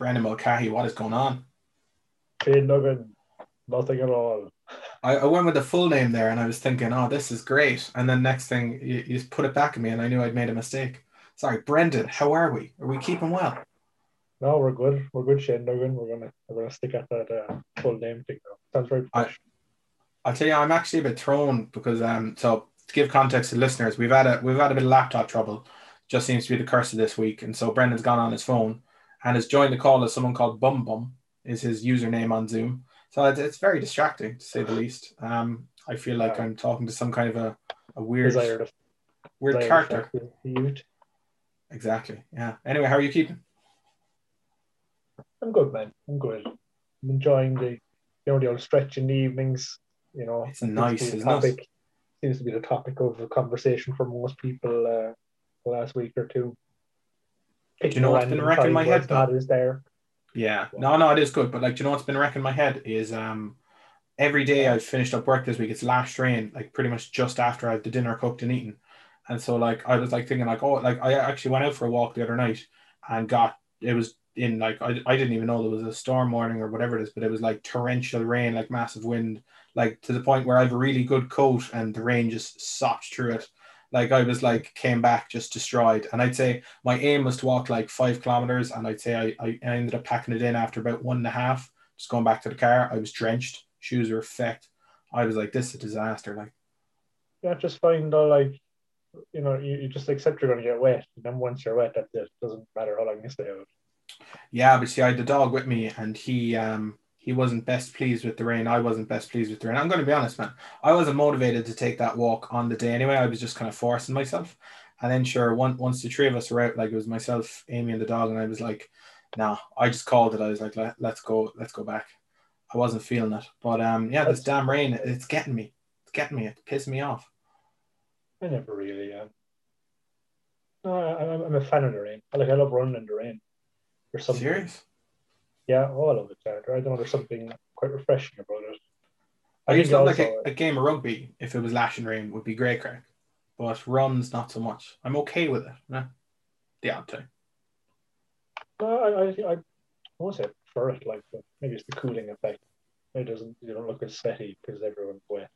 Brendan Mulcahy, what is going on? Shane Duggan, nothing at all. I, I went with the full name there and I was thinking, oh, this is great. And then next thing, you, you just put it back at me and I knew I'd made a mistake. Sorry, Brendan, how are we? Are we keeping well? No, we're good. We're good, Shane Duggan. We're gonna we're gonna stick at that uh, full name thing. Sounds very I, I'll tell you, I'm actually a bit thrown because um so to give context to listeners, we've had a we've had a bit of laptop trouble. Just seems to be the curse of this week. And so Brendan's gone on his phone and has joined the call as someone called Bum Bum is his username on Zoom. So it's, it's very distracting to say the least. Um, I feel like. I'm talking to some kind of a, a weird desired weird desired character. effect. Exactly. Yeah. Anyway, how are you keeping? I'm good, man. I'm good. I'm enjoying the you know the old stretch in the evenings. You know, It's nice, seems to be isn't the it? topic, Seems to be the topic of the conversation for most people uh, the last week or two. Do you know what's been wrecking my head, though? That is there. Yeah. No, no, it is good. But like, do you know what's been wrecking my head is um every day I've finished up work this week, it's last train, like pretty much just after I've the dinner cooked and eaten. And so like I was like thinking like, oh, like I actually went out for a walk the other night and got it was in like I, I didn't even know there was a storm warning or whatever it is, but it was like torrential rain, like massive wind, like to the point where I have a really good coat and the rain just sopped through it. Like I was like came back just destroyed. And I'd say my aim was to walk like five kilometers, and I'd say I, I ended up packing it in after about one and a half. Just going back to the car, I was drenched, shoes were fecked. I was like, this is a disaster. Like, Yeah, just find though, like you know, you, you just accept you're going to get wet, and then once you're wet, that it. Doesn't matter how long you stay out. yeah, but see, I had the dog with me, and he um he wasn't best pleased with the rain. I wasn't best pleased with the rain. I'm going to be honest, man. I wasn't motivated to take that walk on the day anyway. I was just kind of forcing myself. And then sure, one, once the three of us were out, like it was myself, Amy, and the dog, and I was like, nah, I just called it. I was like, Let, let's go, let's go back. I wasn't feeling it, but um, yeah, this damn rain, it's getting me. It's getting me. It's pissing me off. I never really. Um, no, I, I'm- I'm a fan of the rain. I like. I love running in the rain. There's something. Serious? Yeah, I love it. Yeah. I don't know. There's something quite refreshing about it. I, I used think to like a, a game of rugby if it was lashing rain would be great crack, but runs not so much. I'm okay with it. Nah, the odd time. No, I, I, I won't say I prefer it. Like, maybe it's the cooling effect. It doesn't. You don't look as sweaty because everyone's wet.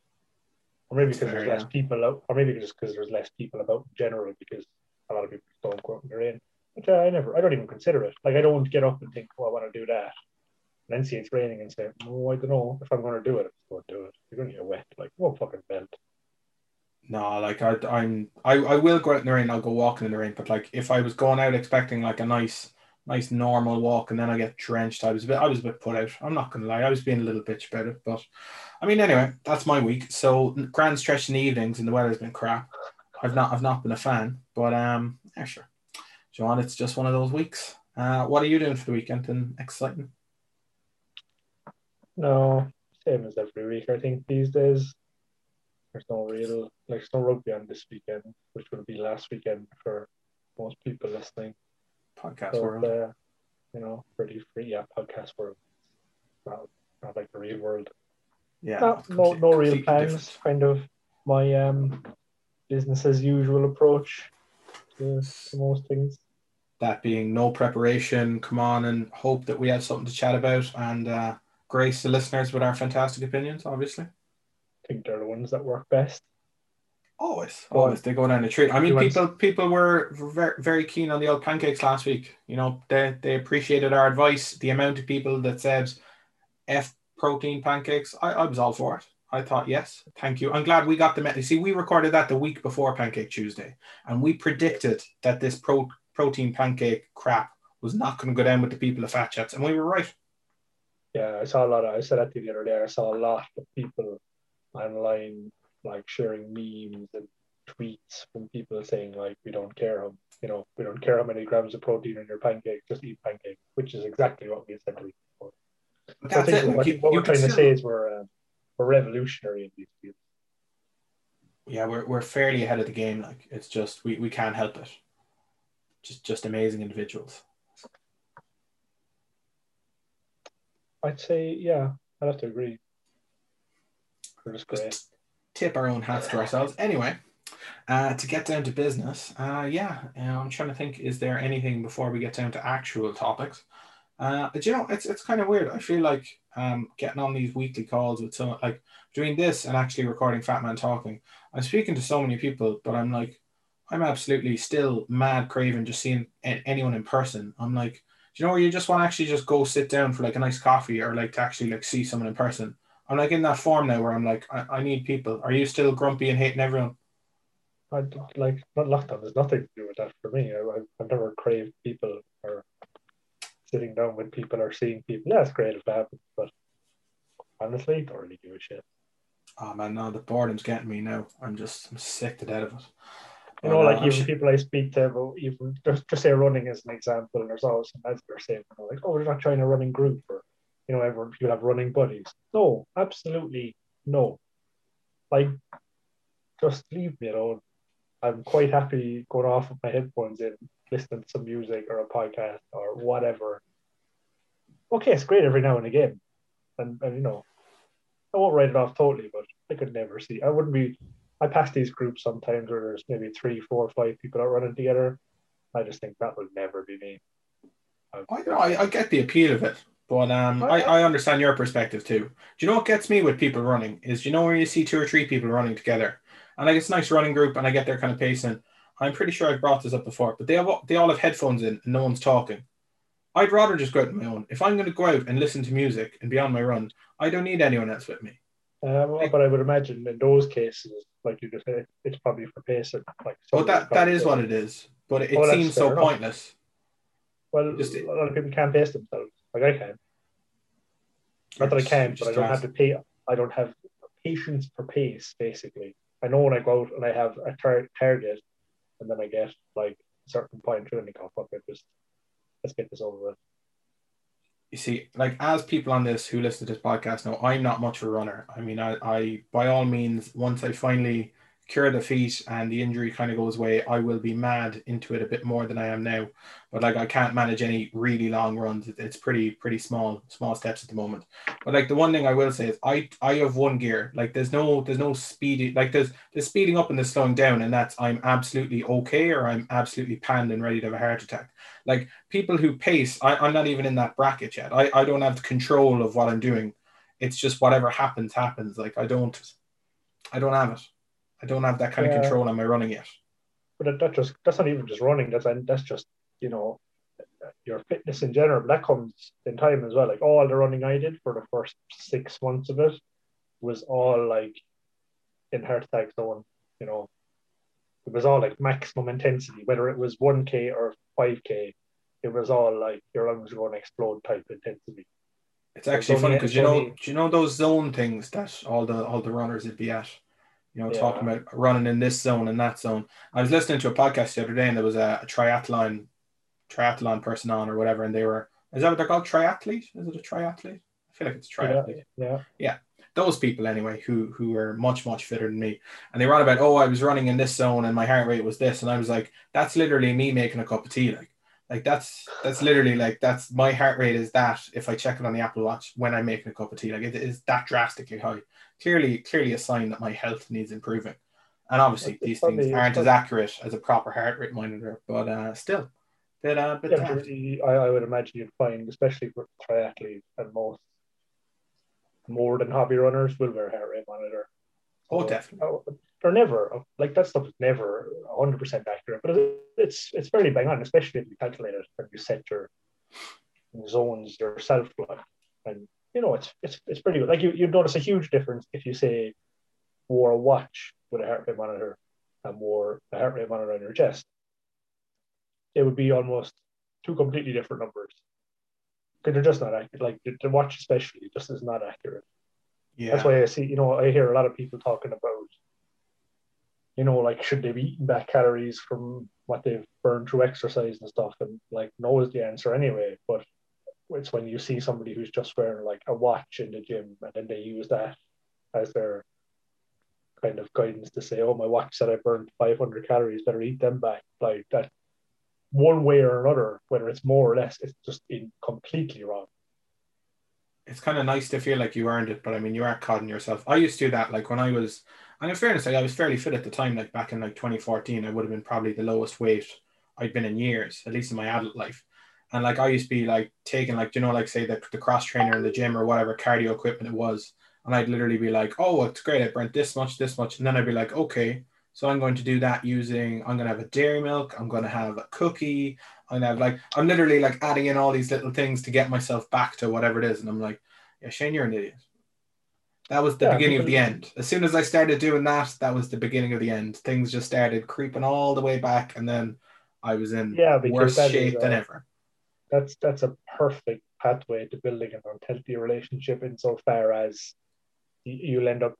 Or maybe because there's less yeah. people out. Or maybe just because there's less people about in general because a lot of people don't go out in the rain. Which I never. I don't even consider it. Like I don't get up and think, oh, I want to do that. And then see it's raining and say, no, I don't know if I'm going to do it. I'm going to do it. You're going to get wet. Like, won't fucking belt. No, like I, I'm, I, I will go out in the rain. I'll go walking in the rain. But like, if I was going out expecting like a nice, nice normal walk, and then I get drenched, I was a bit, I was a bit put out. I'm not gonna lie, I was being a little bitch about it. But I mean, anyway, that's my week. So grand stretch in the evenings, and the weather's been crap. I've not, I've not been a fan. But um, yeah, sure. John, it's just one of those weeks. Uh, what are you doing for the weekend? And exciting. No, same as every week. I think these days there's no real like there's no rugby on this weekend, which will be last weekend for most people listening. Podcast So world. uh, you know, pretty free. Yeah, podcast world. Not, not like the real world. Yeah. no, no, no real plans. different. Kind of my um business as usual approach to, to most things. That being no preparation, come on and hope that we have something to chat about and uh, grace the listeners with our fantastic opinions, obviously. I think they're the ones that work best. Always, always. They go down the treat. I mean, people people were very, very keen on the old pancakes last week. You know, they, they appreciated our advice. The amount of people that said F protein pancakes, I, I was all for it. I thought, yes, thank you. I'm glad we got the me- See, we recorded that the week before Pancake Tuesday, and we predicted that this pro- protein pancake crap was not going to go down with the people of Fat Chats, and we were right. Yeah, I saw a lot of, I said that to you the other day, I saw a lot of people online like sharing memes and tweets from people saying like we don't care how you know, we don't care how many grams of protein in your pancake, just eat pancake, which is exactly what we week before. So I think it. what, You- what you we're trying to say is we're uh, we're revolutionary in these fields. yeah, we're, we're fairly ahead of the game. Like it's just we, we can't help it. Just just amazing individuals. I'd say yeah, I'd have to agree. Great. Just tip our own hats to ourselves. Anyway, uh, to get down to business, uh, yeah, uh, I'm trying to think. Is there anything before we get down to actual topics? Uh, but you know, it's it's kind of weird. I feel like um, getting on these weekly calls with someone like doing this and actually recording Fat Man talking. I'm speaking to so many people, but I'm like, I'm absolutely still mad craving just seeing anyone in person. I'm like, do you know where you just want to actually just go sit down for like a nice coffee or like to actually like see someone in person? I'm like in that form now where I'm like, I, I need people. Are you still grumpy and hating everyone? I like not lockdown. There's nothing to do with that for me. I, I've never craved people or sitting down with people or seeing people. Yeah, it's great if that happens, but honestly, don't really give a shit. Oh man, no, the boredom's getting me now. I'm just I'm sick to death of it. You know, like uh, even people I speak to, about even just, just say running as an example, and there's always some lads that are saying, you know, like, oh, we're not trying a running group, or you know, everyone you have running buddies. No, absolutely no. Like, just leave me alone. I'm quite happy going off with my headphones in, listening to some music or a podcast or whatever. Okay, it's great every now and again, and and you know, I won't write it off totally, but I could never see. I wouldn't be. I pass these groups sometimes where there's maybe three, four, five people out running together. I just think that would never be me. I know. I, I get the appeal of it, but um, I, I understand your perspective too. Do you know what gets me with people running is you know where you see two or three people running together, and like it's a nice running group, and I get their kind of pacing. I'm pretty sure I've brought this up before, but they have they all have headphones in and no one's talking. I'd rather just go out on my own. If I'm going to go out and listen to music and be on my run, I don't need anyone else with me. Uh, well, but I would imagine in those cases, like you just said, it's probably for pacing. Like, well, that that is what it is, but it, oh, it seems so enough. pointless. Well, just, a lot of people can't pace themselves. Like I can. Not that I can, but I don't have to pay. I don't have patience for pace. Basically, I know when I go out and I have a tar- target, and then I get like a certain point through, and I go, "Fuck it, just let's get this over with." You see, like as people on this who listen to this podcast know, I'm not much of a runner. I mean, I, I by all means, once I finally cure the feet and the injury kind of goes away, I will be mad into it a bit more than I am now. But like I can't manage any really long runs. It's pretty pretty small small steps at the moment. But like the one thing I will say is I I have one gear. Like there's no there's no speedy like there's there's speeding up and there's slowing down, and that's I'm absolutely okay or I'm absolutely panned and ready to have a heart attack. Like people who pace, I, I'm not even in that bracket yet. I, I don't have control of what I'm doing. It's just whatever happens, happens. Like I don't I don't have it. I don't have that kind yeah. of control on my running yet. But that just that's not even just running. That's that's just you know your fitness in general. But that comes in time as well. Like all the running I did for the first six months of it was all like in heart attack zone. You know, it was all like maximum intensity, whether it was one k or five k. It was all like your lungs are going to explode type intensity. It's actually funny because you know, do you know those zone things that all the all the runners would be at you know, yeah. talking about running in this zone and that zone. I was listening to a podcast the other day and there was a, a triathlon triathlon person on or whatever, and they were is that what they're called? Triathlete? Is it a triathlete? I feel like it's triathlete. Yeah. yeah. Yeah. Those people anyway, who who were much, much fitter than me. And they were on about, oh, I was running in this zone and my heart rate was this. And I was like, that's literally me making a cup of tea. Like, like that's that's literally like that's my heart rate is that if I check it on the Apple Watch when I'm making a cup of tea. Like it is that drastically high clearly clearly a sign that my health needs improving. And obviously, these things aren't as accurate as a proper heart rate monitor, but uh, still, bit uh, bit yeah, I, I would imagine you'd find, especially for triathletes and most more than hobby runners, will wear a heart rate monitor. Oh, so, definitely. Uh, they're never like that stuff is never 100 percent accurate, but it's it's fairly bang on, especially if you calculate it and you set your zones yourself, like, and you know, it's it's it's pretty good. Like you you notice a huge difference if you say wore a watch with a heart rate monitor and wore a heart rate monitor on your chest. It would be almost two completely different numbers because they're just not accurate. Like the, the watch, especially, just is not accurate. Yeah. That's why I see, you know, I hear a lot of people talking about, you know, like should they be eating back calories from what they've burned through exercise and stuff, and like no is the answer anyway. But it's when you see somebody who's just wearing like a watch in the gym and then they use that as their kind of guidance to say, oh, my watch said I burned 500 calories, better eat them back. Like that, one way or another, whether it's more or less, it's just in completely wrong. It's kind of nice to feel like you earned it, but I mean, you are cutting yourself. I used to do that, like when I was, and in fairness, like, I was fairly fit at the time, like back in like 2014, I would have been probably the lowest weight I'd been in years, at least in my adult life And like I used to be like taking like you know like say the, the cross trainer in the gym or whatever cardio equipment it was, and I'd literally be like, oh, it's great, I burnt this much, this much, and then I'd be like, okay, so I'm going to do that using I'm going to have a dairy milk, I'm going to have a cookie, I'm to have like I'm literally like adding in all these little things to get myself back to whatever it is, and I'm like, yeah, Shane, you're an idiot. That was the yeah, beginning of the end. As soon as I started doing that, that was the beginning of the end. Things just started creeping all the way back, and then I was in yeah, worse shape than ever. That's that's a perfect pathway to building an unhealthy relationship insofar as you'll end up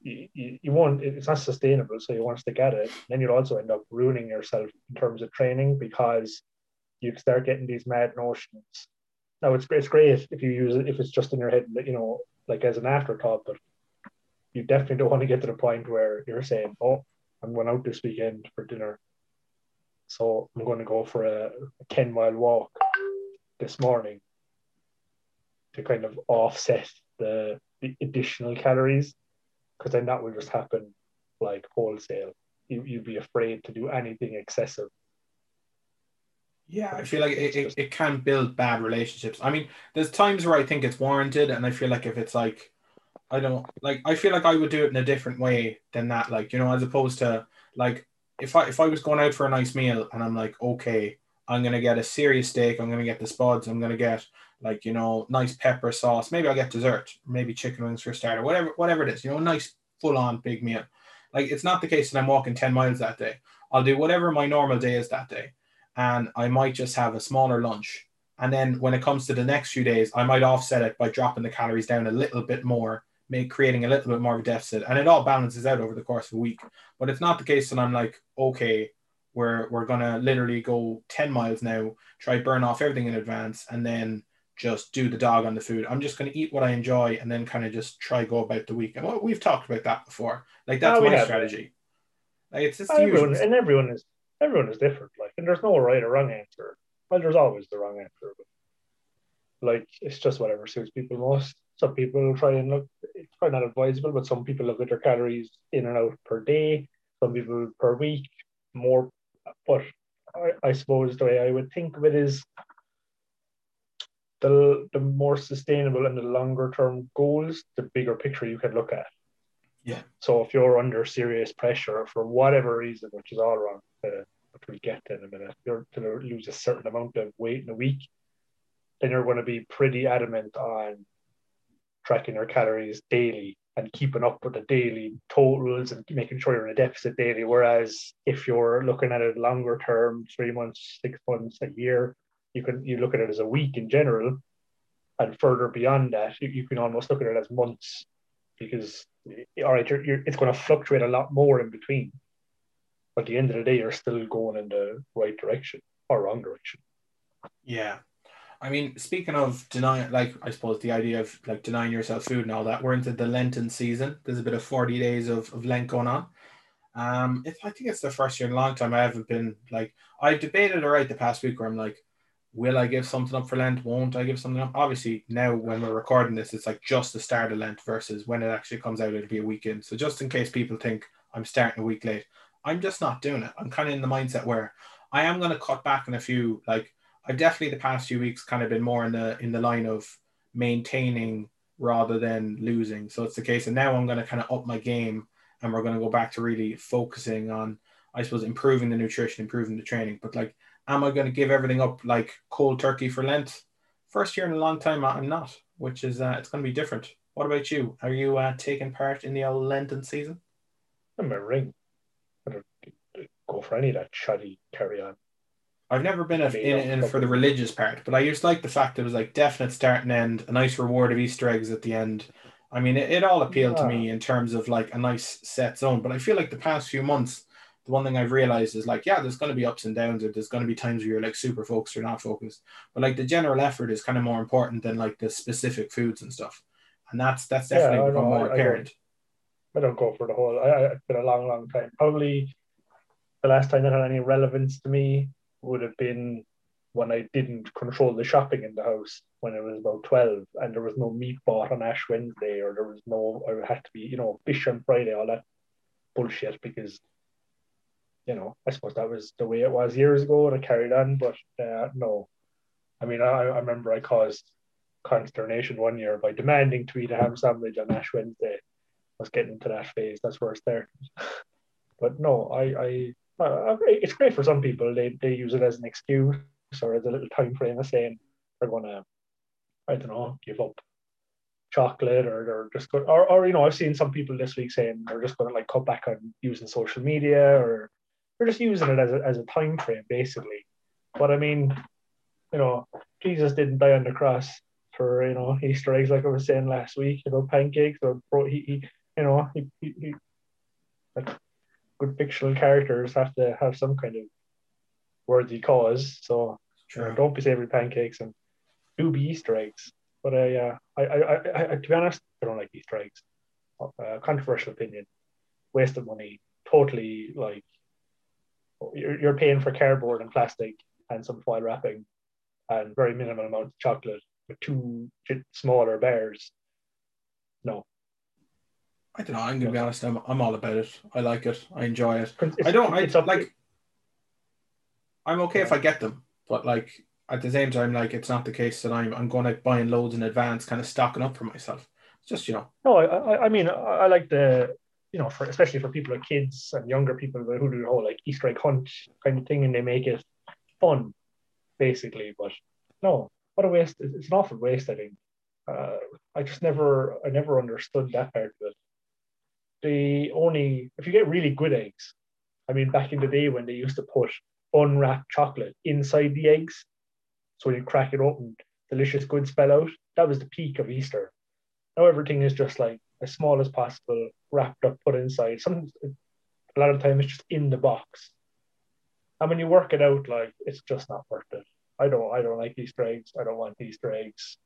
you, you, won't it's not sustainable so you want to stick at it then you'll also end up ruining yourself in terms of training because you start getting these mad notions. Now it's, it's great if you use it if it's just in your head you know like as an afterthought, but you definitely don't want to get to the point where you're saying, "Oh, I'm going out this weekend for dinner, so I'm going to go for a, a ten mile walk this morning to kind of offset the, the additional calories, because then that will just happen like wholesale. You you'd be afraid to do anything excessive yeah, I feel like it, it, it can build bad relationships. I mean, there's times where I think it's warranted, and I feel like if it's like, I don't like, I feel like I would do it in a different way than that. Like, you know, as opposed to like, if I if I was going out for a nice meal and I'm like, okay, I'm gonna get a serious steak, I'm gonna get the spuds, I'm gonna get like you know nice pepper sauce, maybe I'll get dessert, maybe chicken wings for a starter, whatever whatever it is, you know, nice full on big meal. Like it's not the case that I'm walking ten miles that day. I'll do whatever my normal day is that day and I might just have a smaller lunch. And then when it comes to the next few days, I might offset it by dropping the calories down a little bit more, make creating a little bit more of a deficit, and it all balances out over the course of a week. But it's not the case that I'm like, okay, we're we're gonna literally go 10 miles now, try burn off everything in advance, and then just do the dog on the food. I'm just gonna eat what I enjoy and then kind of just try go about the week. And well, we've talked about that before. Like that's oh, my strategy. Like it's just everyone, and everyone is everyone is different. Like, and there's no right or wrong answer. Well, there's always the wrong answer, but like it's just whatever suits people most. Some people try and look. It's probably not advisable, but some people look at their calories in and out per day. Some people per week, more. But I, I suppose the way I would think of it is the the more sustainable and the longer term goals, the bigger picture you can look at. Yeah. So if you're under serious pressure for whatever reason, which is all wrong, uh, which we'll get in a minute, you're going to lose a certain amount of weight in a week, then you're going to be pretty adamant on tracking your calories daily and keeping up with the daily totals and making sure you're in a deficit daily. Whereas if you're looking at it longer term, three months, six months, a year, you can you look at it as a week in general, and further beyond that, you, you can almost look at it as months because all right, you're, you're, it's going to fluctuate a lot more in between But at the end of the day, you're still going in the right direction or wrong direction. Yeah. I mean, speaking of denying, like, I suppose the idea of like denying yourself food and all that, we're into the Lenten season. There's a bit of 40 days of, of Lent going on. Um, if I think it's the first year in a long time I haven't been like, I've debated all right the past week where I'm like, will I give something up for Lent? Won't I give something up? Obviously, now when we're recording this, it's like just the start of Lent versus when it actually comes out, it'll be a weekend. So just in case people think I'm starting a week late, I'm just not doing it. I'm kind of in the mindset where I am going to cut back on a few. Like I've definitely the past few weeks kind of been more in the in the line of maintaining rather than losing. So it's the case, and now I'm going to kind of up my game, and we're going to go back to really focusing on, I suppose, improving the nutrition, improving the training. But like, am I going to give everything up like cold turkey for Lent? First year in a long time, I'm not, which is uh, it's going to be different. What about you? Are you uh, taking part in the old Lenten season? I'm a ring I don't go for any of that shoddy carry on. I've never been a, in, in for the religious part, but I just like the fact it was like definite start and end, a nice reward of Easter eggs at the end. I mean, it, it all appealed yeah. to me in terms of like a nice set zone. But I feel like the past few months, the one thing I've realized is like, yeah, there's going to be ups and downs, or there's going to be times where you're like super focused or not focused. But like the general effort is kind of more important than like the specific foods and stuff. And that's that's definitely yeah, become more I, apparent. I don't, I don't go for the whole. I, I, it's been a long, long time. Probably the last time that had any relevance to me would have been when I didn't control the shopping in the house when I was about 12 and there was no meat bought on Ash Wednesday or there was no, I had to be, you know, fish on Friday, all that bullshit because, you know, I suppose that was the way it was years ago and I carried on, but uh, no, I mean, I, I remember I caused consternation one year by demanding to eat a ham sandwich on Ash Wednesday. I was getting into that phase. That's where it started. but no, I, I, uh, it's great for some people. They, they use it as an excuse or as a little time frame of saying they're going to, I don't know, give up chocolate or they're just going, or, or, you know, I've seen some people this week saying they're just going to like cut back on using social media or they're just using it as a, as a time frame basically. But I mean, you know, Jesus didn't die on the cross for you know Easter eggs, like I was saying last week. You know, pancakes or he, he you know, he, he, he like good fictional characters have to have some kind of worthy cause. So you know, don't be savory pancakes and do be Easter eggs. But I, uh, I, I, I, to be honest, I don't like Easter eggs. Uh, controversial opinion, waste of money, totally like you're, you're paying for cardboard and plastic and some foil wrapping and very minimal amount of chocolate with two smaller bears. No. I don't know. I'm gonna be honest. I'm, I'm all about it. I like it. I enjoy it. It's, I don't. I like. I'm okay yeah. if I get them, but like at the same time, like it's not the case that I'm I'm going to buying loads in advance, kind of stocking up for myself. It's just you know. No, I I mean I, I like the you know for especially for people like kids and younger people who do the whole like Easter egg hunt kind of thing, and they make it fun, basically. But no, what a waste! It's an awful waste. I think. Uh, I just never, I never understood that part of it. The only, if you get really good eggs, I mean, back in the day when they used to put unwrapped chocolate inside the eggs, so you crack it open, delicious good spell out. That was the peak of Easter. Now everything is just like as small as possible, wrapped up, put inside. Some, a lot of time, it's just in the box. And when you work it out, like it's just not worth it. I don't I don't like Easter eggs. I don't want Easter eggs.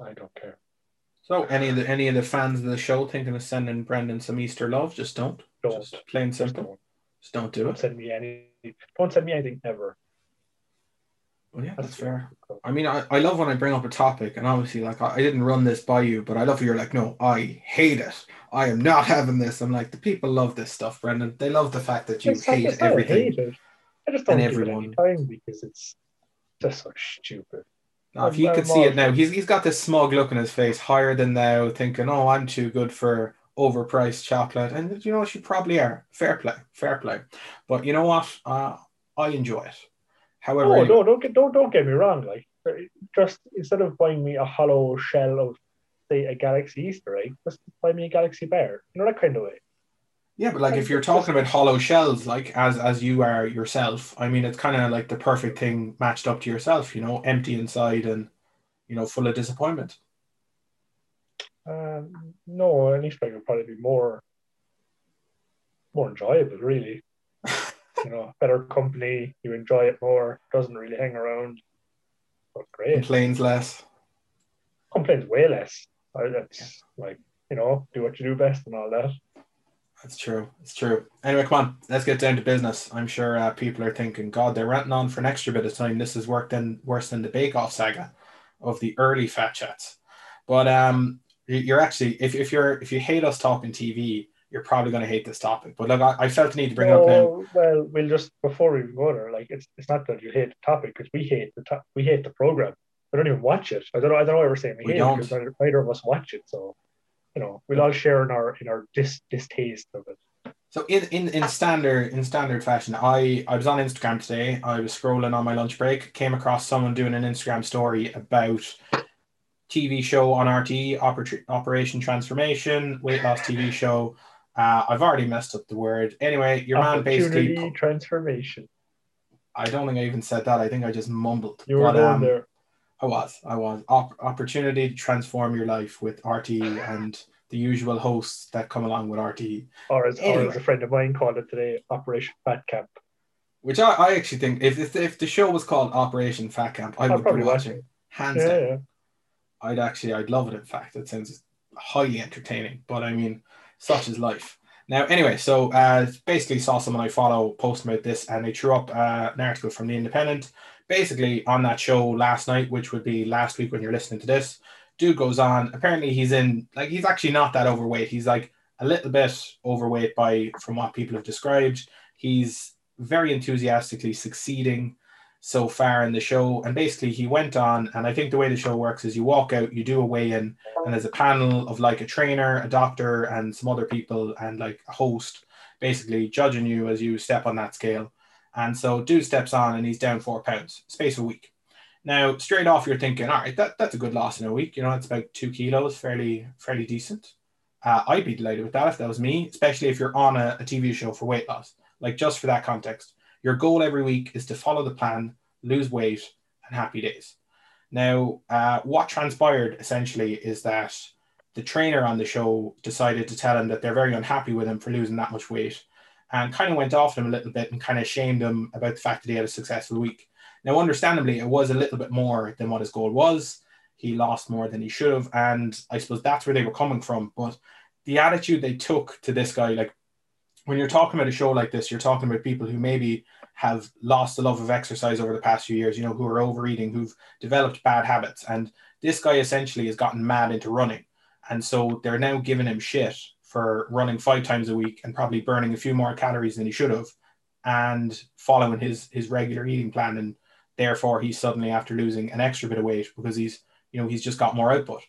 I don't care. So any of the any of the fans of the show thinking of sending Brendan some Easter love, just don't. Don't. Just plain simple. Just don't. Just don't do don't it. Send me any. Don't send me anything ever. Well, yeah, that's, that's fair. I mean, I, I love when I bring up a topic, and obviously, like, I, I didn't run this by you, but I love you're like, no, I hate it. I am not having this. I'm like, the people love this stuff, Brendan. They love the fact that you it's hate everything. Hate it. I just don't and everyone. it any time because it's just so stupid. Now, if you could see it now, he's he's got this smug look in his face, higher than thou, thinking, "Oh, I'm too good for overpriced chocolate," and you know what? You probably are. Fair play, fair play. But you know what? Uh, I enjoy it. However, no, no, don't get don't don't get me wrong. Like, just instead of buying me a hollow shell of say a Galaxy Easter egg, just buy me a Galaxy Bear. You know that kind of way. Yeah, but like if you're talking about hollow shells, like as as you are yourself, I mean, it's kind of like the perfect thing matched up to yourself. You know, empty inside and you know full of disappointment. Um, no, an Easter egg would probably be more more enjoyable, really. you know, better company, you enjoy it more. Doesn't really hang around. But great. Complains less. Complains way less. That's like you know, do what you do best and all that. That's true. It's true. Anyway, come on, let's get down to business. I'm sure uh, people are thinking, God, they're ranting on for an extra bit of time. This is worked in worse than the Bake Off saga of the early fat chats. But um, you're actually, if, if you're if you hate us talking TV, you're probably going to hate this topic. But look, I, I felt the need to bring oh, up now. Well, we'll just before we go there, like it's it's not that you hate the topic because we hate the to- we hate the program. I don't even watch it. I don't know. I don't know why we're saying we, we don't. because neither of us watch it. So you know, we'll all share in our in our dis, distaste of it. So in, in, in standard in standard fashion, I, I was on Instagram today. I was scrolling on my lunch break, came across someone doing an Instagram story about TV show on RTÉ, Oper- Operation Transformation, weight loss TV show. Uh, I've already messed up the word. Anyway, your man basically transformation. I don't think I even said that. I think I just mumbled. You were but, um, there. I was. I was. Op- opportunity to transform your life with RTÉ and the usual hosts that come along with RTÉ. Or as, anyway. or as a friend of mine called it today, Operation Fat Camp. Which I, I actually think, if, if, if the show was called Operation Fat Camp, I I'd would be watching. Hands yeah, down. Yeah. I'd actually, I'd love it. In fact, it sounds highly entertaining. But I mean, such is life. Now, anyway, so uh, basically saw someone I follow post about this, and they threw up uh, an article from the Independent basically on that show last night, which would be last week when you're listening to this, dude goes on. Apparently, he's in like he's actually not that overweight. He's like a little bit overweight by from what people have described. He's very enthusiastically succeeding, so far in the show. And basically, he went on, and I think the way the show works is you walk out, you do a weigh in, and there's a panel of like a trainer, a doctor, and some other people, and like a host basically judging you as you step on that scale. And so, dude steps on, and he's down four pounds, space of a week. Now, straight off, you're thinking, all right, that, that's a good loss in a week. You know, it's about two kilos, fairly fairly decent. Uh, I'd be delighted with that if that was me, especially if you're on a, a TV show for weight loss. Like just for that context, your goal every week is to follow the plan, lose weight, and happy days. Now, uh, what transpired essentially is that the trainer on the show decided to tell him that they're very unhappy with him for losing that much weight and kind of went off him a little bit and kind of shamed him about the fact that he had a successful week. Now, understandably, it was a little bit more than what his goal was. He lost more than he should have. And I suppose that's where they were coming from. But the attitude they took to this guy, like when you're talking about a show like this, you're talking about people who maybe have lost the love of exercise over the past few years, you know, who are overeating, who've developed bad habits. And this guy essentially has gotten mad into running. And so they're now giving him shit for running five times a week and probably burning a few more calories than he should have and following his his regular eating plan and therefore he's suddenly after losing an extra bit of weight because he's you know he's just got more output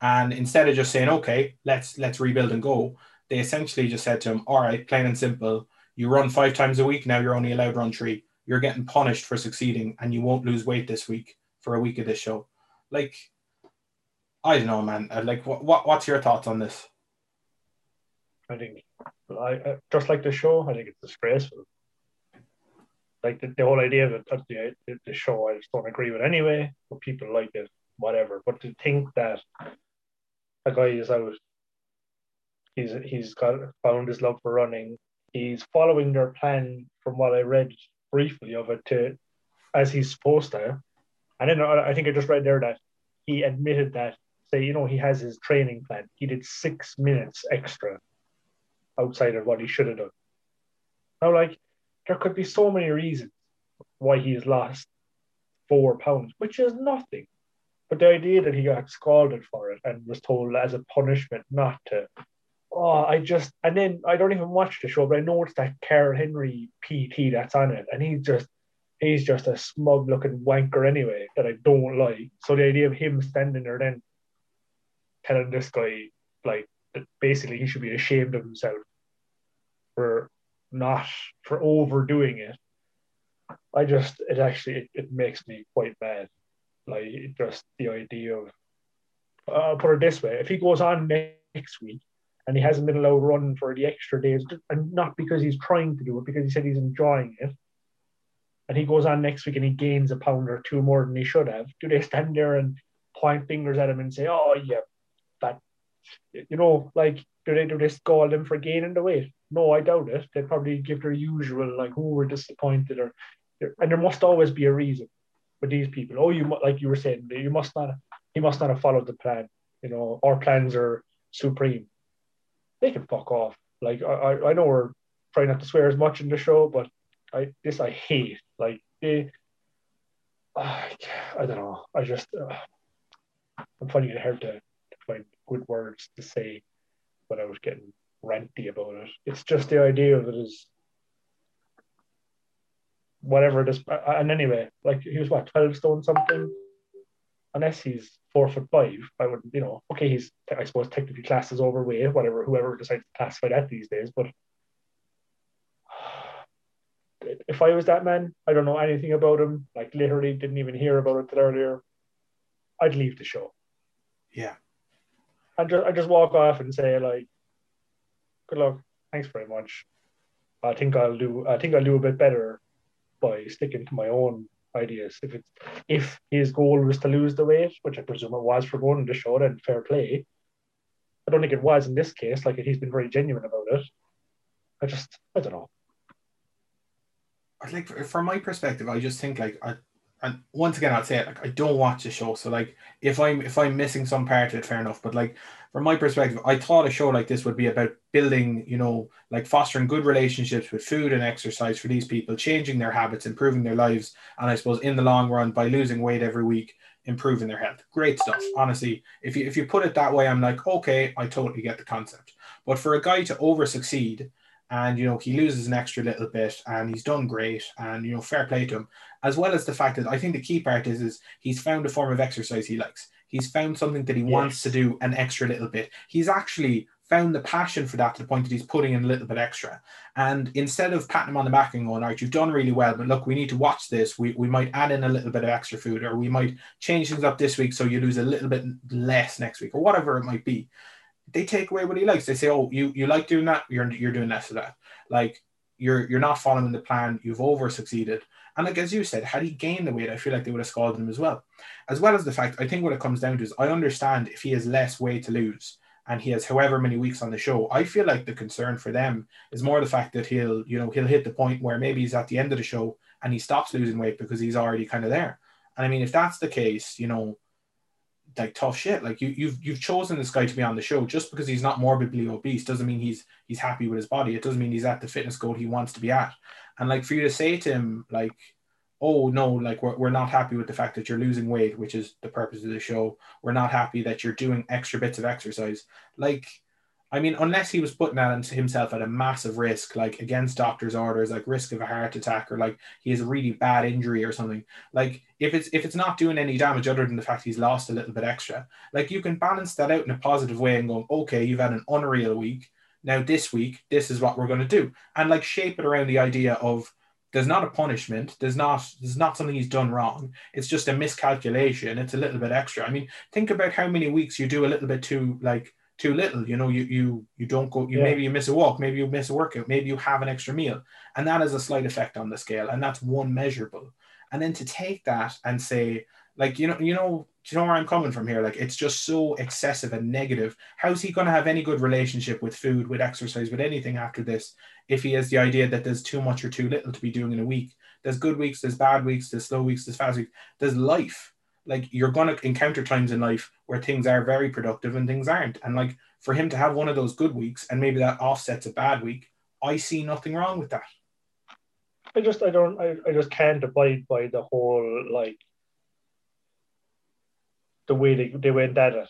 and instead of just saying okay let's let's rebuild and go they essentially just said to him, all right, plain and simple, you run five times a week, now you're only allowed run three. You're getting punished for succeeding and you won't lose weight this week for a week of this show. Like, I don't know, man. Like, what, what what's your thoughts on this? I think, I, I just like the show, I think it's disgraceful. Like the, the whole idea of it, the, the show, I just don't agree with anyway. But people like it, whatever. But to think that a guy is out He's he's got found his love for running. He's following their plan, from what I read briefly of it, to as he's supposed to. And then uh, I think I just read there that he admitted that, say, you know, he has his training plan. He did six minutes extra outside of what he should have done. Now, like, there could be so many reasons why he's lost four pounds, which is nothing. But the idea that he got scalded for it and was told as a punishment not to oh, I just and then I don't even watch the show, but I know it's that Karl Henry PT that's on it, and he's just he's just a smug looking wanker anyway that I don't like. So the idea of him standing there then telling this guy like that basically he should be ashamed of himself for not for overdoing it. I just it actually it, it makes me quite mad. Like just the idea of I'll put it this way: if he goes on next week and he hasn't been allowed run for the extra days, and not because he's trying to do it, because he said he's enjoying it. And he goes on next week and he gains a pound or two more than he should have. Do they stand there and point fingers at him and say, "Oh yeah, that," you know, like do they do they scold them for gaining the weight? No, I doubt it. They'd probably give their usual like, "Oh, we're disappointed," or and there must always be a reason for these people. Oh, you like you were saying, you must not. He must not have followed the plan. You know, our plans are supreme they can fuck off. Like I, I know we're trying not to swear as much in the show, but I this I hate. Like they, I, don't know. I just uh, I'm finding it hard to, good words to say but I was getting ranty about it. It's just the idea of it is whatever this. And anyway, like he was what twelve stone something, unless he's four foot five, I would, you know, okay, he's, I suppose, technically classed as overweight, whatever, whoever decides to classify that these days. But if I was that man, I don't know anything about him, like literally didn't even hear about it earlier, I'd leave the show. Yeah. And just, I just walk off and say, like, good luck, thanks very much. I think I'll do, I think I'll do a bit better by sticking to my own ideas. If it's if his goal was to lose the weight, which I presume it was for going to show, then fair play. I don't think it was in this case. Like he's been very genuine about it. I just I don't know. I like from my perspective, I just think like I and once again I'll say it like I don't watch the show. So like if I'm if I'm missing some part of it, fair enough. But like from my perspective, I thought a show like this would be about building, you know, like fostering good relationships with food and exercise for these people, changing their habits, improving their lives, and I suppose in the long run, by losing weight every week, improving their health. Great stuff. Honestly, if you if you put it that way, I'm like, okay, I totally get the concept. But for a guy to over succeed and you know he loses an extra little bit and he's done great. And you know fair play to him. As well as the fact that i think the key part is is he's found a form of exercise he likes. He's found something that he yes. wants to do an extra little bit. He's actually found the passion for that to the point that he's putting in a little bit extra. And instead of patting him on the back and going all right you've done really well but look we need to watch this. We, we might add in a little bit of extra food or we might change things up this week so you lose a little bit less next week or whatever it might be they take away what he likes. They say, "Oh, you you like doing that? You're you're doing less of that. Like you're you're not following the plan. You've over succeeded." And like as you said, had he gained the weight, I feel like they would have scalded him as well. As well as the fact, I think what it comes down to is I understand if he has less weight to lose and he has however many weeks on the show. I feel like the concern for them is more the fact that he'll, you know, he'll hit the point where maybe he's at the end of the show and he stops losing weight because he's already kind of there. And I mean, if that's the case, you know, like tough shit. Like you, you've you've chosen this guy to be on the show just because he's not morbidly obese doesn't mean he's he's happy with his body. It doesn't mean he's at the fitness goal he wants to be at. And like for you to say to him like, oh no, like we're we're not happy with the fact that you're losing weight, which is the purpose of the show. We're not happy that you're doing extra bits of exercise. Like I mean, unless he was putting that himself at a massive risk, like against doctor's orders, like risk of a heart attack, or like he has a really bad injury or something. Like if it's if it's not doing any damage other than the fact he's lost a little bit extra, like you can balance that out in a positive way and go, okay, you've had an unreal week. Now this week, this is what we're going to do, and like shape it around the idea of there's not a punishment. There's not there's not something he's done wrong. It's just a miscalculation. It's a little bit extra. I mean, think about how many weeks you do a little bit too like too little. You know, you you you don't go. You yeah. maybe you miss a walk. Maybe you miss a workout. Maybe you have an extra meal, and that has a slight effect on the scale, and that's one measurable. And then to take that and say, like, you know, you know, you know where I'm coming from here? Like, it's just so excessive and negative. How's he going to have any good relationship with food, with exercise, with anything after this if he has the idea that there's too much or too little to be doing in a week? There's good weeks, there's bad weeks, there's slow weeks, there's fast weeks. There's life like you're going to encounter times in life where things are very productive and things aren't. And like for him to have one of those good weeks and maybe that offsets a bad week, I see nothing wrong with that. I just I don't I, I just can't abide by the whole like the way they, they went at it.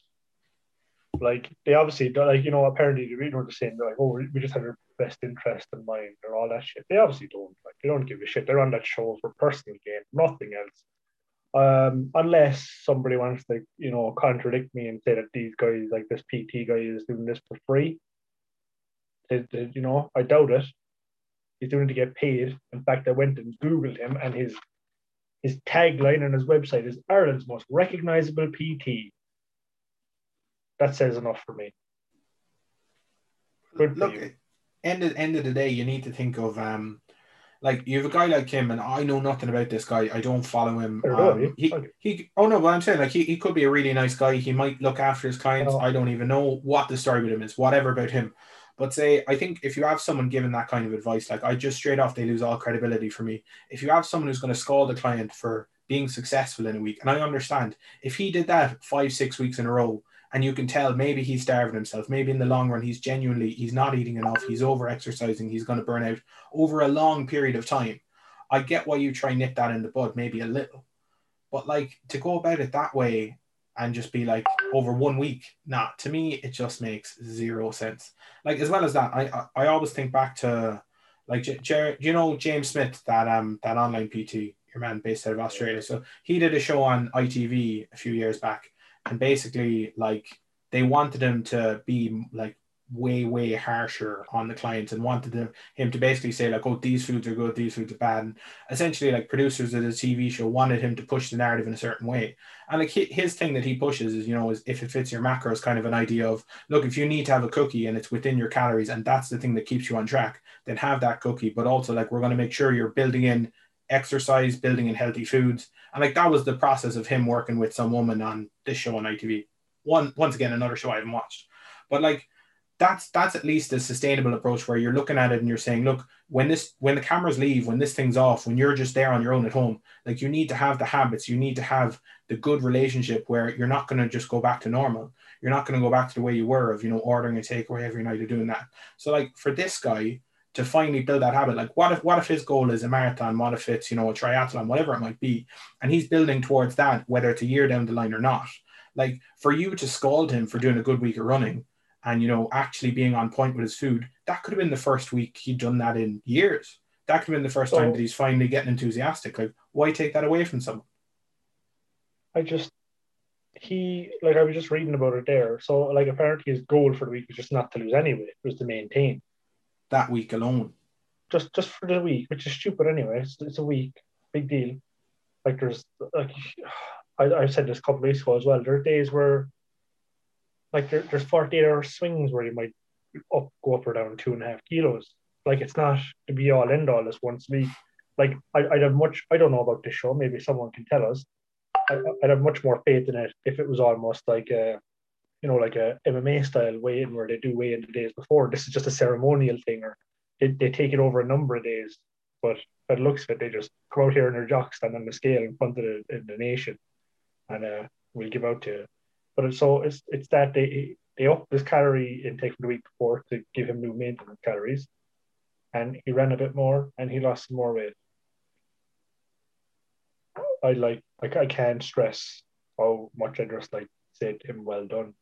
Like they obviously don't like you know apparently they were the same like oh we just have our best interest in mind or all that shit. They obviously don't like they don't give a shit. They're on that show for personal gain, nothing else um, unless somebody wants to, you know, contradict me and say that these guys, like this PT guy, is doing this for free. They, they, you know, I doubt it. He's doing it to get paid. In fact, I went and googled him, and his his tagline on his website is Ireland's most recognizable PT. That says enough for me. Good Look, end of, end of the day, you need to think of um, like you have a guy like him, and I know nothing about this guy. I don't follow him. Um, he, he, oh no, but I'm saying like he, he could be a really nice guy. He might look after his clients. Oh. I don't even know what the story with him is. Whatever about him, but say I think if you have someone giving that kind of advice, like I just straight off they lose all credibility for me. If you have someone who's going to scold a client for being successful in a week, and I understand if he did that five six weeks in a row, and you can tell maybe he's starving himself. Maybe in the long run he's genuinely he's not eating enough. He's over exercising he's going to burn out over a long period of time. I get why you try and nip that in the bud maybe a little. But like to go about it that way and just be like over one week nah to me it just makes zero sense. Like as well as that i i, I always think back to like Jared, you know James Smith that um that online PT your man based out of Australia? So he did a show on ITV a few years back and basically like they wanted him to be like way way harsher on the clients and wanted him, him to basically say like oh these foods are good these foods are bad. And essentially like producers of the tv show wanted him to push the narrative in a certain way. And like his thing that he pushes is you know is if it fits your macros kind of an idea of look if you need to have a cookie and it's within your calories and that's the thing that keeps you on track then have that cookie. But also like we're going to make sure you're building in exercise, building in healthy foods. And like that was the process of him working with some woman on this show on ITV. One once again, another show I haven't watched. But like that's that's at least a sustainable approach where you're looking at it and you're saying, look, when this when the cameras leave, when this thing's off, when you're just there on your own at home, like you need to have the habits, you need to have the good relationship where you're not going to just go back to normal. You're not going to go back to the way you were of, you know, ordering a takeaway every night or doing that. So like for this guy, to finally build that habit. Like, what if what if his goal is a marathon? What if it's you know a triathlon, whatever it might be, and he's building towards that, whether it's a year down the line or not. Like for you to scold him for doing a good week of running, and you know actually being on point with his food, that could have been the first week he'd done that in years. That could have been the first time that he's finally getting enthusiastic. Like, why take that away from someone? I just he like I was just reading about it there. So like apparently his goal for the week was just not to lose anyway. It was to maintain that week alone. Just just for the week, which is stupid anyway. It's, it's a week, big deal. Like there's like I, I said this a couple of weeks ago as well. There are days where like there, there's 48 hour swings where you might up go up or down two and a half kilos. Like it's not to be all end all this once a week. Like I, I'd have much I don't know about this show, maybe someone can tell us I'd have much more faith in it if it was almost like a, you know, like a MMA style weigh in where they do weigh in the days before. This is just a ceremonial thing, or they, they take it over a number of days. But the looks it, they just come out here in their jocks, stand on the scale in front of the, the nation, and uh, we'll give out to you. But it's, so it's it's that they they up his calorie intake from the week before to give him new maintenance calories, and he ran a bit more and he lost some more weight. I like like I can't stress how much I just like said him, well done,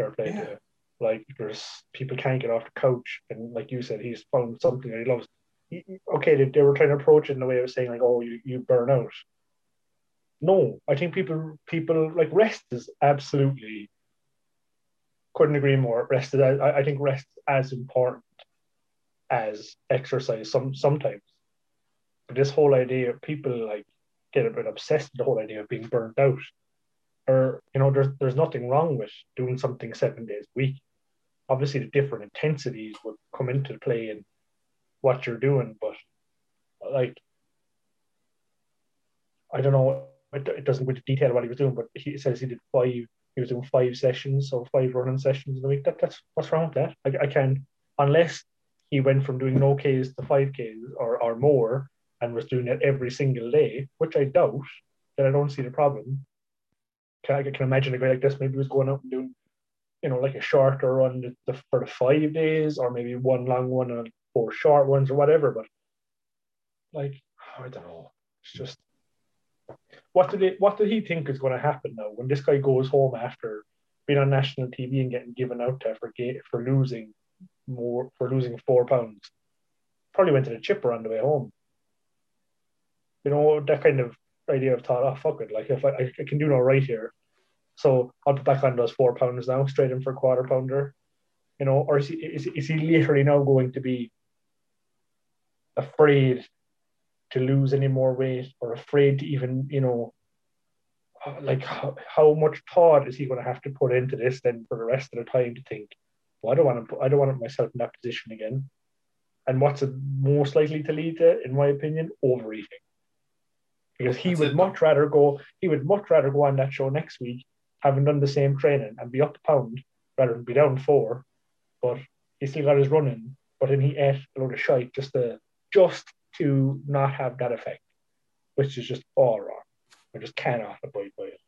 fair play yeah. to Like there's people can't get off the couch, and like you said, he's found something that he loves. He, okay, they, they were trying to approach it in a way of saying like, oh, you, you burn out. No, I think people people like rest is absolutely couldn't agree more. Rest is I, I think rest is as important as exercise some sometimes. But this whole idea of people like get a bit obsessed with the whole idea of being burnt out. Or, you know, there's there's nothing wrong with doing something seven days a week. Obviously, the different intensities would come into play in what you're doing, but like, I don't know, it, it doesn't go into detail what he was doing, but he says he did five, he was doing five sessions, so five running sessions in a week. That, that's what's wrong with that? I, I can, unless he went from doing no Ks to five Ks or, or more, and was doing it every single day, which I doubt, then I don't see the problem. Can I can imagine a guy like this maybe was going out and doing, you know, like a shorter run the, for the five days, or maybe one long one and four short ones or whatever. But like, I don't know. It's just what did it, what did he think is going to happen now when this guy goes home after being on national TV and getting given out to for for losing more for losing four pounds? Probably went to the chipper on the way home you know, that kind of idea of thought, oh, fuck it, like if I, I can do no right here. So I'll put back on those four pounders now, straight in for a quarter pounder, you know, or is he, is, is he literally now going to be afraid to lose any more weight or afraid to even, you know, uh, like how, how much thought is he going to have to put into this then for the rest of the time to think, well, I don't want to, I don't want myself in that position again. And what's it most likely to lead to, in my opinion, overeating because he That's would it. much rather go. He would much rather go on that show next week, having done the same training and be up a pound rather than be down four. But he still got his running, but then he ate a load of shite just to just to not have that effect, which is just all wrong. I just cannot abide by it.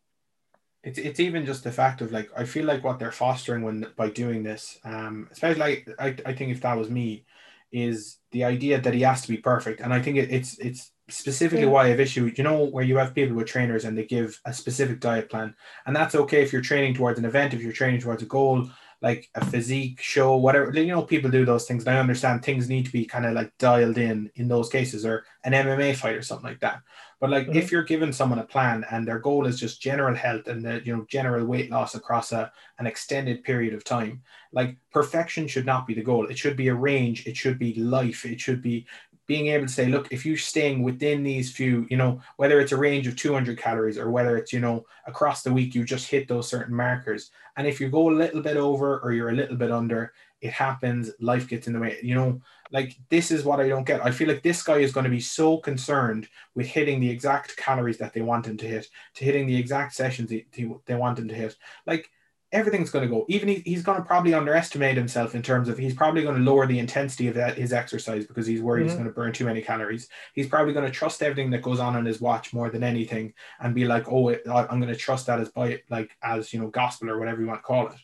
It's, it's even just the fact of like I feel like what they're fostering when by doing this, um, especially like I, I think if that was me, is the idea that he has to be perfect, and I think it, it's it's specifically yeah. why I've issued, you know, where you have people with trainers and they give a specific diet plan. And that's okay if you're training towards an event, if you're training towards a goal, like a physique show, whatever, you know, people do those things. And I understand things need to be kind of like dialed in in those cases or an MMA fight or something like that. But like mm-hmm. if you're giving someone a plan and their goal is just general health and the, you know, general weight loss across a, an extended period of time, like perfection should not be the goal. It should be a range. It should be life. It should be being able to say, look, if you're staying within these few, you know, whether it's a range of 200 calories or whether it's, you know, across the week, you just hit those certain markers. And if you go a little bit over or you're a little bit under, it happens, life gets in the way. You know, like this is what I don't get. I feel like this guy is going to be so concerned with hitting the exact calories that they want him to hit, to hitting the exact sessions they, they want him to hit. Like, everything's going to go. Even he, he's going to probably underestimate himself in terms of he's probably going to lower the intensity of that his exercise because he's worried mm-hmm. he's going to burn too many calories. He's probably going to trust everything that goes on on his watch more than anything and be like, oh, I'm going to trust that as by like as you know gospel or whatever you want to call it.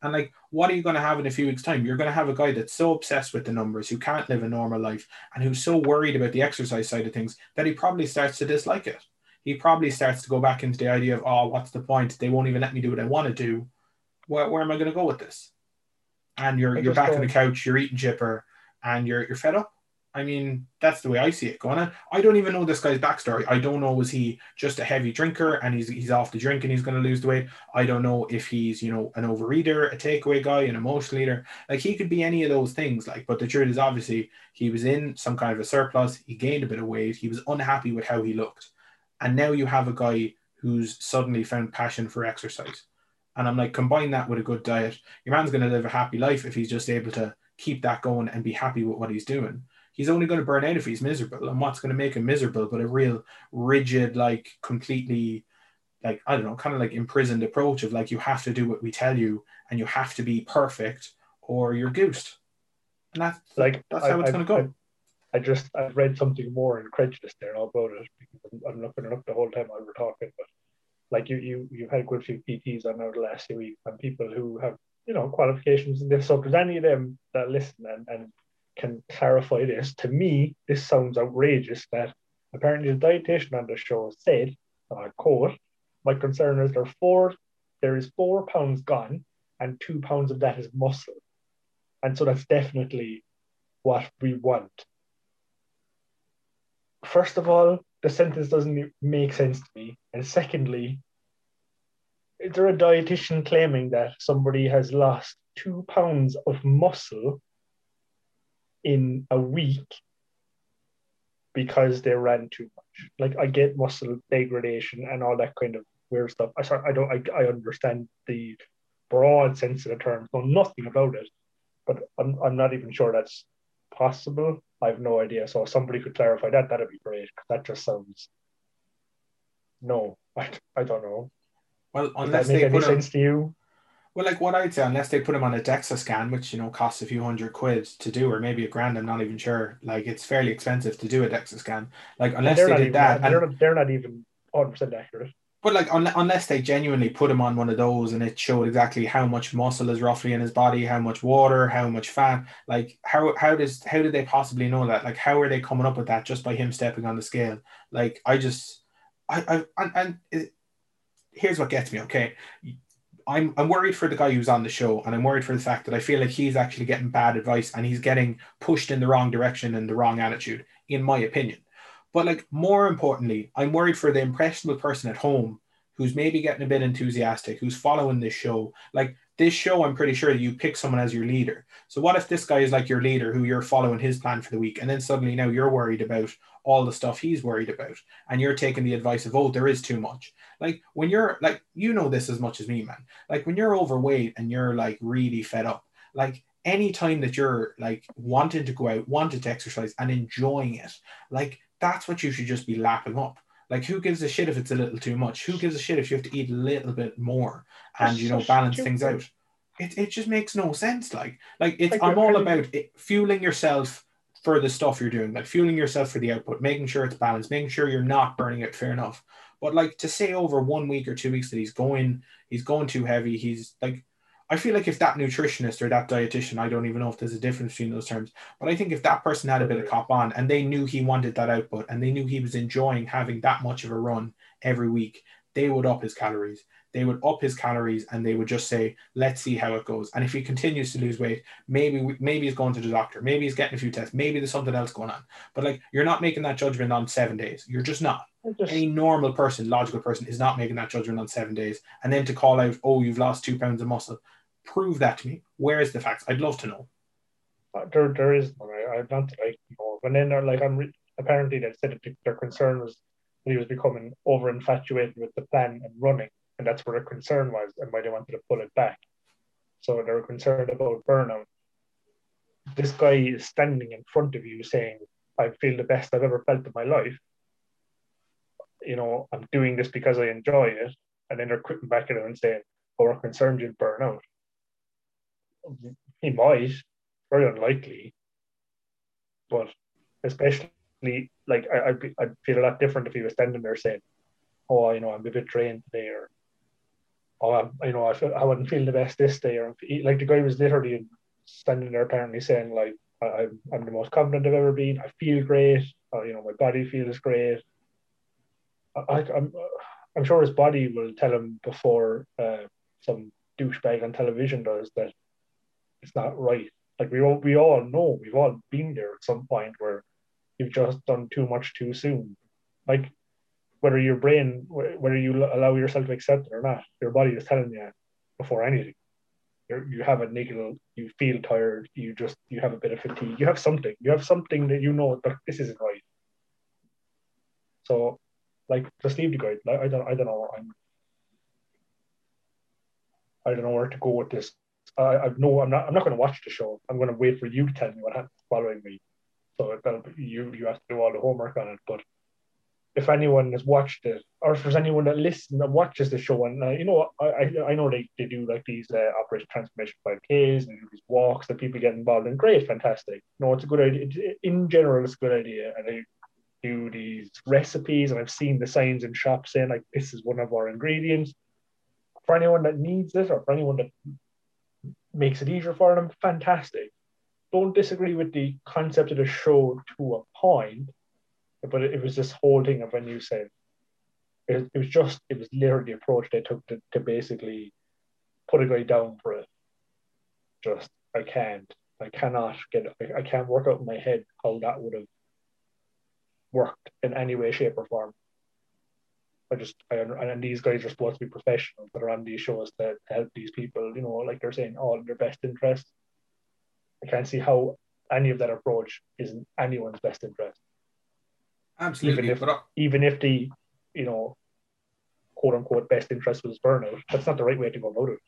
And like, what are you going to have in a few weeks' time? You're going to have a guy that's so obsessed with the numbers, who can't live a normal life, and who's so worried about the exercise side of things that he probably starts to dislike it. He probably starts to go back into the idea of, oh, what's the point? They won't even let me do what I want to do where, where am I going to go with this? and you're you're back on the couch, you're eating chipper, and you're you're fed up. I mean, that's the way I see it going on. I don't even know this guy's backstory. I don't know was he just a heavy drinker and he's he's off the drink and he's going to lose the weight. I don't know if he's you know an overeater, a takeaway guy, an emotional eater. Like he could be any of those things. Like, but the truth is obviously he was in some kind of a surplus. He gained a bit of weight. He was unhappy with how he looked, and now you have a guy who's suddenly found passion for exercise. And I'm like, combine that with a good diet. Your man's going to live a happy life if he's just able to keep that going and be happy with what he's doing. He's only going to burn out if he's miserable. And what's going to make him miserable? But a real rigid, like completely, like, I don't know, kind of like imprisoned approach of like, you have to do what we tell you and you have to be perfect or you're goosed. And that's, Like that's I- how it's going to go. I, I just I read something more incredulous there about it because I'm, looking it up the whole time while we're talking. But like you you you've had a good few PTs on now the last few weeks and people who have you know qualifications in this. So if there's any of them that listen and, and can clarify this, to me this sounds outrageous that apparently the dietitian on the show said, and I quote, my concern is there four there is four pounds gone and two pounds of that is muscle. And so that's definitely what we want. First of all, the sentence doesn't make sense to me. And secondly, is there a dietitian claiming that somebody has lost two pounds of muscle in a week because they ran too much? Like I get muscle degradation and all that kind of weird stuff. I sorry, I don't I, I understand the broad sense of the term, know nothing about it, but I'm I'm not even sure that's possible. I have no idea. So if somebody could clarify that, that'd be great. That just sounds no, I, I don't know. Well, unless they any put him, to you? well, like what I'd say, unless they put him on a DEXA scan, which you know costs a few hundred quid to do, or maybe a grand, I'm not even sure. Like it's fairly expensive to do a DEXA scan. Like unless they're they did even that, they're, and, not, they're not even 100 percent accurate. But like un- unless they genuinely put him on one of those and it showed exactly how much muscle is roughly in his body, how much water, how much fat, like how how does how did they possibly know that? Like how are they coming up with that just by him stepping on the scale? Like I just, I I and, and it, here's what gets me. Okay, I'm I'm worried for the guy who's on the show, and I'm worried for the fact that I feel like he's actually getting bad advice and he's getting pushed in the wrong direction and the wrong attitude, in my opinion. But like more importantly, I'm worried for the impressionable person at home who's maybe getting a bit enthusiastic, who's following this show. Like this show, I'm pretty sure you pick someone as your leader. So what if this guy is like your leader, who you're following his plan for the week, and then suddenly now you're worried about all the stuff he's worried about, and you're taking the advice of, oh, there is too much. Like when you're like, you know this as much as me, man. Like when you're overweight and you're like really fed up, like any time that you're like wanting to go out, wanting to exercise and enjoying it, like that's what you should just be lapping up. Like who gives a shit if it's a little too much? Who gives a shit if you have to eat a little bit more and That's you know balance stupid. things out? It, it just makes no sense. Like like it's Like, I'm all about it, fueling yourself for the stuff you're doing, like fueling yourself for the output, making sure it's balanced, making sure you're not burning it. fair enough. But like to say over one week or two weeks that he's going, he's going too heavy. He's like, I feel like if that nutritionist or that dietitian, I don't even know if there's a difference between those terms, but I think if that person had a bit of cop on and they knew he wanted that output and they knew he was enjoying having that much of a run every week, they would up his calories. They would up his calories and they would just say, let's see how it goes. And if he continues to lose weight, maybe maybe he's going to the doctor, maybe he's getting a few tests, maybe there's something else going on. But like you're not making that judgment on seven days. You're just not just, any normal person, logical person, is not making that judgment on seven days. And then to call out, oh, you've lost two pounds of muscle, prove that to me. Where is the facts? I'd love to know. uh, there, there is. I, I'm not like, know, but then they're like, I'm re- apparently they said that their concern was that he was becoming over infatuated with the plan and running, and that's where their concern was, and why they wanted to pull it back. So they were concerned about burnout. This guy is standing in front of you saying, I feel the best I've ever felt in my life. You know, I'm doing this because I enjoy it. And then they're quitting back at him and saying, Oh, we're concerned you'll burn out. He might, very unlikely. But especially like I, I'd, be, I'd feel a lot different if he was standing there saying, "Oh, you know, I'm a bit drained today," or "Oh, I'm, you know, I, feel, I wouldn't feel the best this day," or like the guy was literally standing there apparently saying, "Like I'm, I'm the most confident I've ever been. I feel great. Uh, you know, my body feels great." I, I'm, I'm sure his body will tell him before uh, some douchebag on television does that it's not right. Like we all we all know we've all been there at some point where you've just done too much too soon. Like whether your brain whether you allow yourself to accept it or not, your body is telling you before anything. You're, you have a niggle, you feel tired, you just you have a bit of fatigue, you have something, you have something that you know that this isn't right. So like just leave the guide. Like, I don't I don't know. I'm I don't know where to go with this. I, I know I'm not. I'm not going to watch the show. I'm going to wait for you to tell me what happens following me. So you. You have to do all the homework on it. But if anyone has watched it, or if there's anyone that listens and watches the show, and uh, you know, I, I, I know they, they do like these uh, Operation Transformation 5Ks and these walks that people get involved in. Great, fantastic. No, it's a good idea. In general, it's a good idea, and they do these recipes, and I've seen the signs in shops saying like this is one of our ingredients for anyone that needs it or for anyone that makes it easier for them, fantastic. Don't disagree with the concept of the show to a point, but it, was this whole thing of when you said it, it was just it was literally the approach they took to, to basically put a guy down for it. Just I can't, I cannot get, I, I can't work out in my head how that would have worked in any way, shape, or form. I just I, and these guys are supposed to be professionals that are on these shows to, help these people, you know, like they're saying all in their best interest. I can't see how any of that approach is in anyone's best interest. Absolutely. Even if, but I, even if the, you know, quote unquote best interest was burnout, that's not the right way to go about it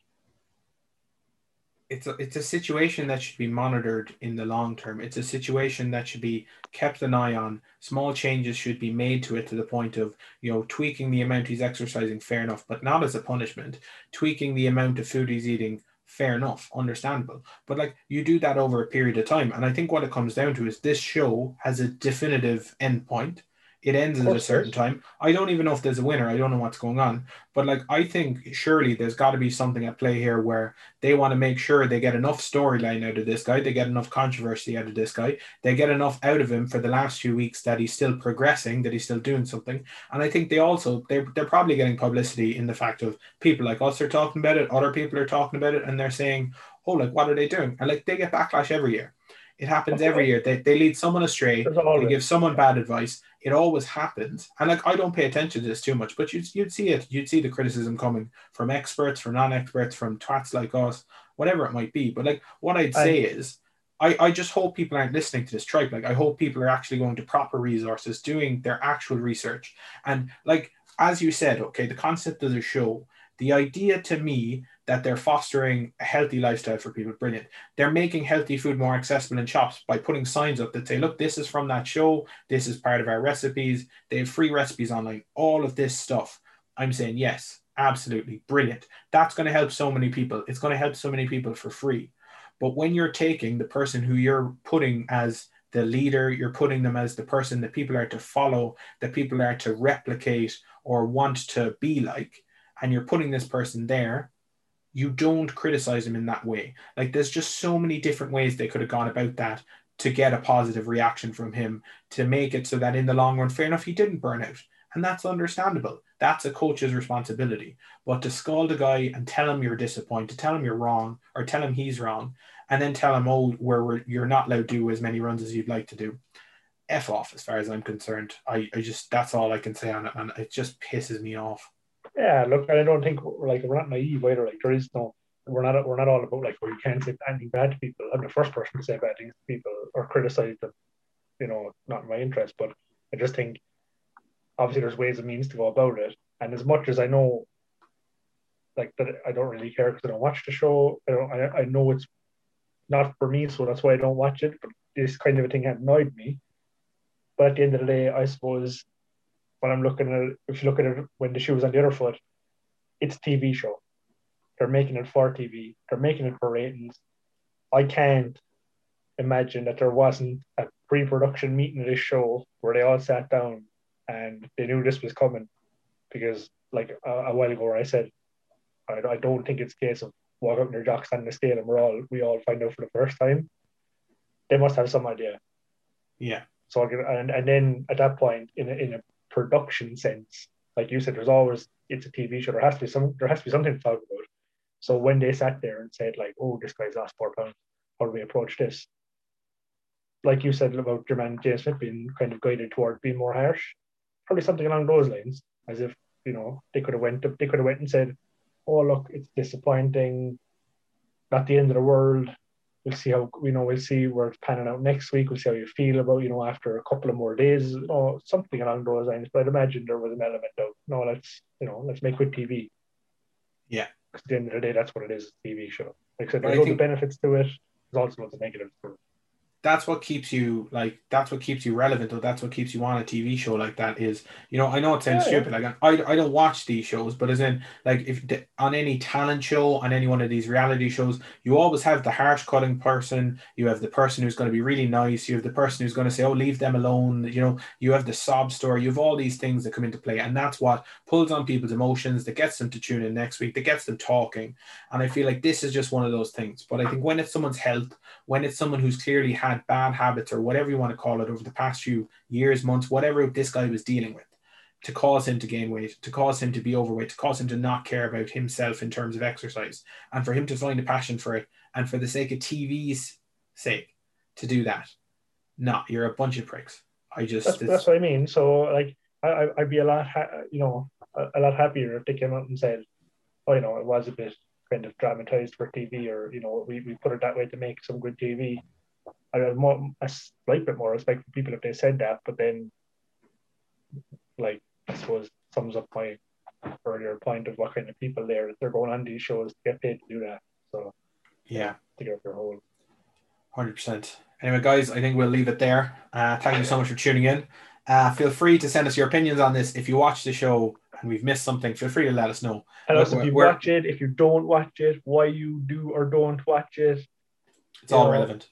it's a, it's a situation that should be monitored in the long term. It's a situation that should be kept an eye on. Small changes should be made to it to the point of, you know, tweaking the amount he's exercising, fair enough, but not as a punishment. Tweaking the amount of food he's eating, fair enough, understandable. But like you do that over a period of time. And I think what it comes down to is this show has a definitive endpoint it ends at a certain time. I don't even know if there's a winner. I don't know what's going on. But like I think surely there's got to be something at play here where they want to make sure they get enough storyline out of this guy, they get enough controversy out of this guy, they get enough out of him for the last few weeks that he's still progressing, that he's still doing something. And I think they also they're they're probably getting publicity in the fact of people like us are talking about it, other people are talking about it, and they're saying, Oh, like what are they doing? And like they get backlash every year. It happens every year. They, they lead someone astray. They give someone bad advice. It always happens. And like I don't pay attention to this too much, but you'd, you'd see it. You'd see the criticism coming from experts, from non-experts, from twats like us, whatever it might be. But like what I'd say I, is I, I just hope people aren't listening to this tripe. Like I hope people are actually going to proper resources, doing their actual research. And like as you said, okay, the concept of the show, the idea to me that they're fostering a healthy lifestyle for people. Brilliant. They're making healthy food more accessible in shops by putting signs up that say, look, this is from that show. This is part of our recipes. They have free recipes online, all of this stuff. I'm saying, yes, absolutely brilliant. That's going to help so many people. It's going to help so many people for free. But when you're taking the person who you're putting as the leader, you're putting them as the person that people are to follow, that people are to replicate or want to be like, and you're putting this person there you don't criticize him in that way. Like there's just so many different ways they could have gone about that to get a positive reaction from him to make it so that in the long run, fair enough, he didn't burn out. And that's understandable. That's a coach's responsibility. But to scald a guy and tell him you're disappointed, tell him you're wrong, or tell him he's wrong, and then tell him, oh, where you're not allowed to do as many runs as you'd like to do. F off, as far as I'm concerned. I, I just, that's all I can say on it. And it just pisses me off. Yeah, look, I don't think like we're not naive either. Like there is no, we're not we're not all about like where you can't say anything bad to people. I'm the first person to say bad things to people or criticize them. You know, not in my interest, but I just think obviously there's ways and means to go about it. And as much as I know, like that, I don't really care because I don't watch the show. I don't. I, I know it's not for me, so that's why I don't watch it. But this kind of a thing annoyed me. But at the end of the day, I suppose when I'm looking at it, if you look at it when the shoe was on the other foot, it's a TV show. They're making it for TV. They're making it for ratings. I can't imagine that there wasn't a pre-production meeting of this show where they all sat down and they knew this was coming, because like a, a while ago, I said I, I don't think it's a case of walk out in your jocks on the scale and we're all we all find out for the first time. They must have some idea. Yeah. So I and and then at that point, in a, in a production sense, like you said, there's always it's a TV show. There has to be some there has to be something to talk about. So when they sat there and said like, "Oh, this guy's lost four pounds," how do we approach this? Like you said about your man James Smith being kind of guided toward being more harsh, probably something along those lines, as if you know they could have went they could have went and said, "Oh, look, it's disappointing, not the end of the world. We'll see how you know we'll see where it's panning out next week. We'll see how you feel about you know after a couple of more days, or something along those lines." But I'd imagine there was an element of no, let's you know let's make good TV. Yeah. Because at the end of the day, that's what it is, a TV show. Like I said, there's loads think- of benefits to it. There's also loads of negatives to it. That's what keeps you like that's what keeps you relevant or that's what keeps you on a TV show like that is you know I know it sounds Yeah, yeah. stupid like I, I don't watch these shows but as in like if the, on any talent show on any one of these reality shows you always have the harsh cutting person you have the person who's going to be really nice you have the person who's going to say oh leave them alone you know you have the sob story you have all these things that come into play and that's what pulls on people's emotions that gets them to tune in next week that gets them talking and I feel like this is just one of those things but I think when it's someone's health when it's someone who's clearly had bad habits or whatever you want to call it over the past few years, months, whatever this guy was dealing with, to cause him to gain weight, to cause him to be overweight, to cause him to not care about himself in terms of exercise, and for him to find a passion for it, and for the sake of TV's sake, to do that. No, you're a bunch of pricks. I just, That's, that's what I mean. So like I I'd be a lot ha- you know a, a lot happier if they came out and said, oh you know it was a bit kind of dramatized for TV or you know we, we put it that way to make some good TV. I'd have more a slight bit more respect for people if they said that, but then like I suppose sums up my earlier point of what kind of people they're they're going on these shows to get paid to do that. So yeah. to get their whole Hundred percent. Anyway, guys, I think we'll leave it there. Uh, thank you so much for tuning in. Uh, feel free to send us your opinions on this. If you watch the show and we've missed something, feel free to let us know. and also if you watch it, if you don't watch it, why you do or don't watch it. It's all Yeah. relevant.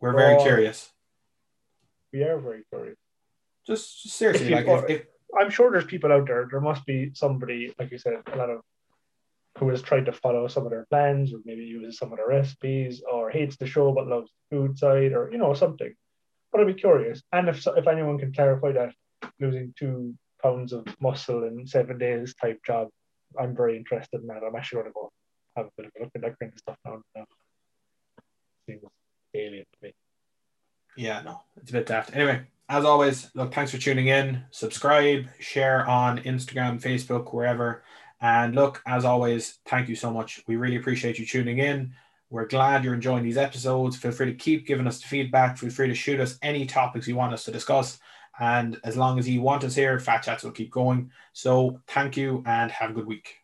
We're very curious. We are very curious. Just, just seriously, If like if, if I'm sure there's people out there. There must be somebody, like you said, a lot of who has tried to follow some of their plans, or maybe uses some of their recipes, or hates the show but loves the food side, or you know something. But I'd be curious, and if if anyone can clarify that losing two pounds of muscle in seven days type job, I'm very interested in that. I'm actually going to go have a bit of a look at that kind of stuff now. now. Alien to me. yeah, no, it's a bit daft. Anyway, as always, look, thanks for tuning in. Subscribe, share on Instagram, Facebook, wherever. And look, as always, thank you so much. We really appreciate you tuning in. We're glad you're enjoying these episodes. Feel free to keep giving us the feedback. Feel free to shoot us any topics you want us to discuss. And as long as you want us here, Fat Chats will keep going. So thank you and have a good week.